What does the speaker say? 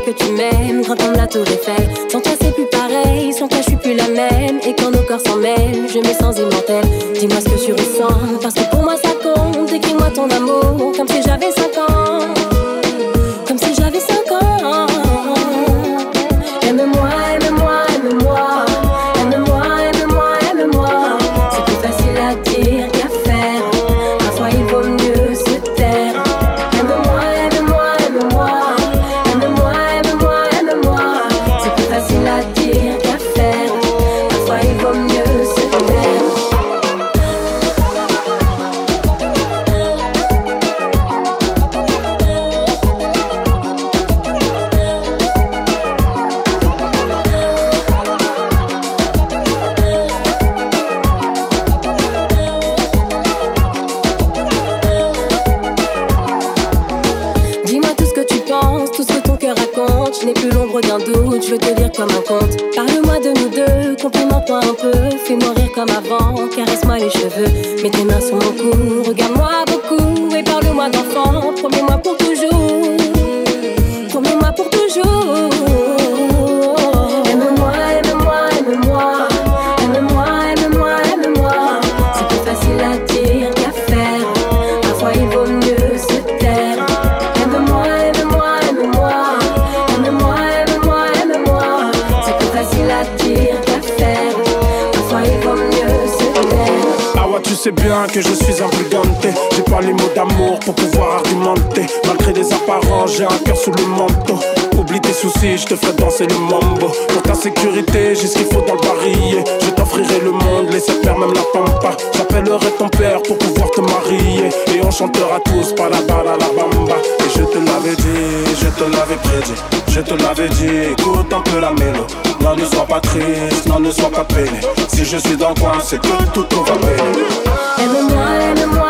que tu m'aimes, grand comme la tour Eiffel. Sans toi c'est plus pareil, sans toi je suis plus la même. Et quand nos corps s'en mêlent, je me sens immortel. Dis-moi ce que tu ressens, parce que pour moi ça compte. Écris-moi ton amour, comme si j'avais 5 ans. Plus l'ombre d'un doute, je veux te lire comme un conte. Parle-moi de nous deux, complimente-moi un peu. Fais-moi rire comme avant, caresse-moi les cheveux. Mets tes mains sur mon cou, tu sais bien que je suis un. J'ai pas les mots d'amour pour pouvoir argumenter. Malgré les apparences, j'ai un cœur sous le manteau. Oublie tes soucis, je te ferai danser le mambo. Pour ta sécurité, j'ai qu'il faut dans le. Le monde, laisse faire même la pampa. J'appellerai ton père pour pouvoir te marier. Et on chantera tous par la bala la bamba. Et je te l'avais dit, je te l'avais prédit. Je te l'avais dit, écoute un peu la mélo. Non, ne sois pas triste, non, ne sois pas peiné. Si je suis dans le coin, c'est que tout, tout va bien. Aime-moi, aime-moi,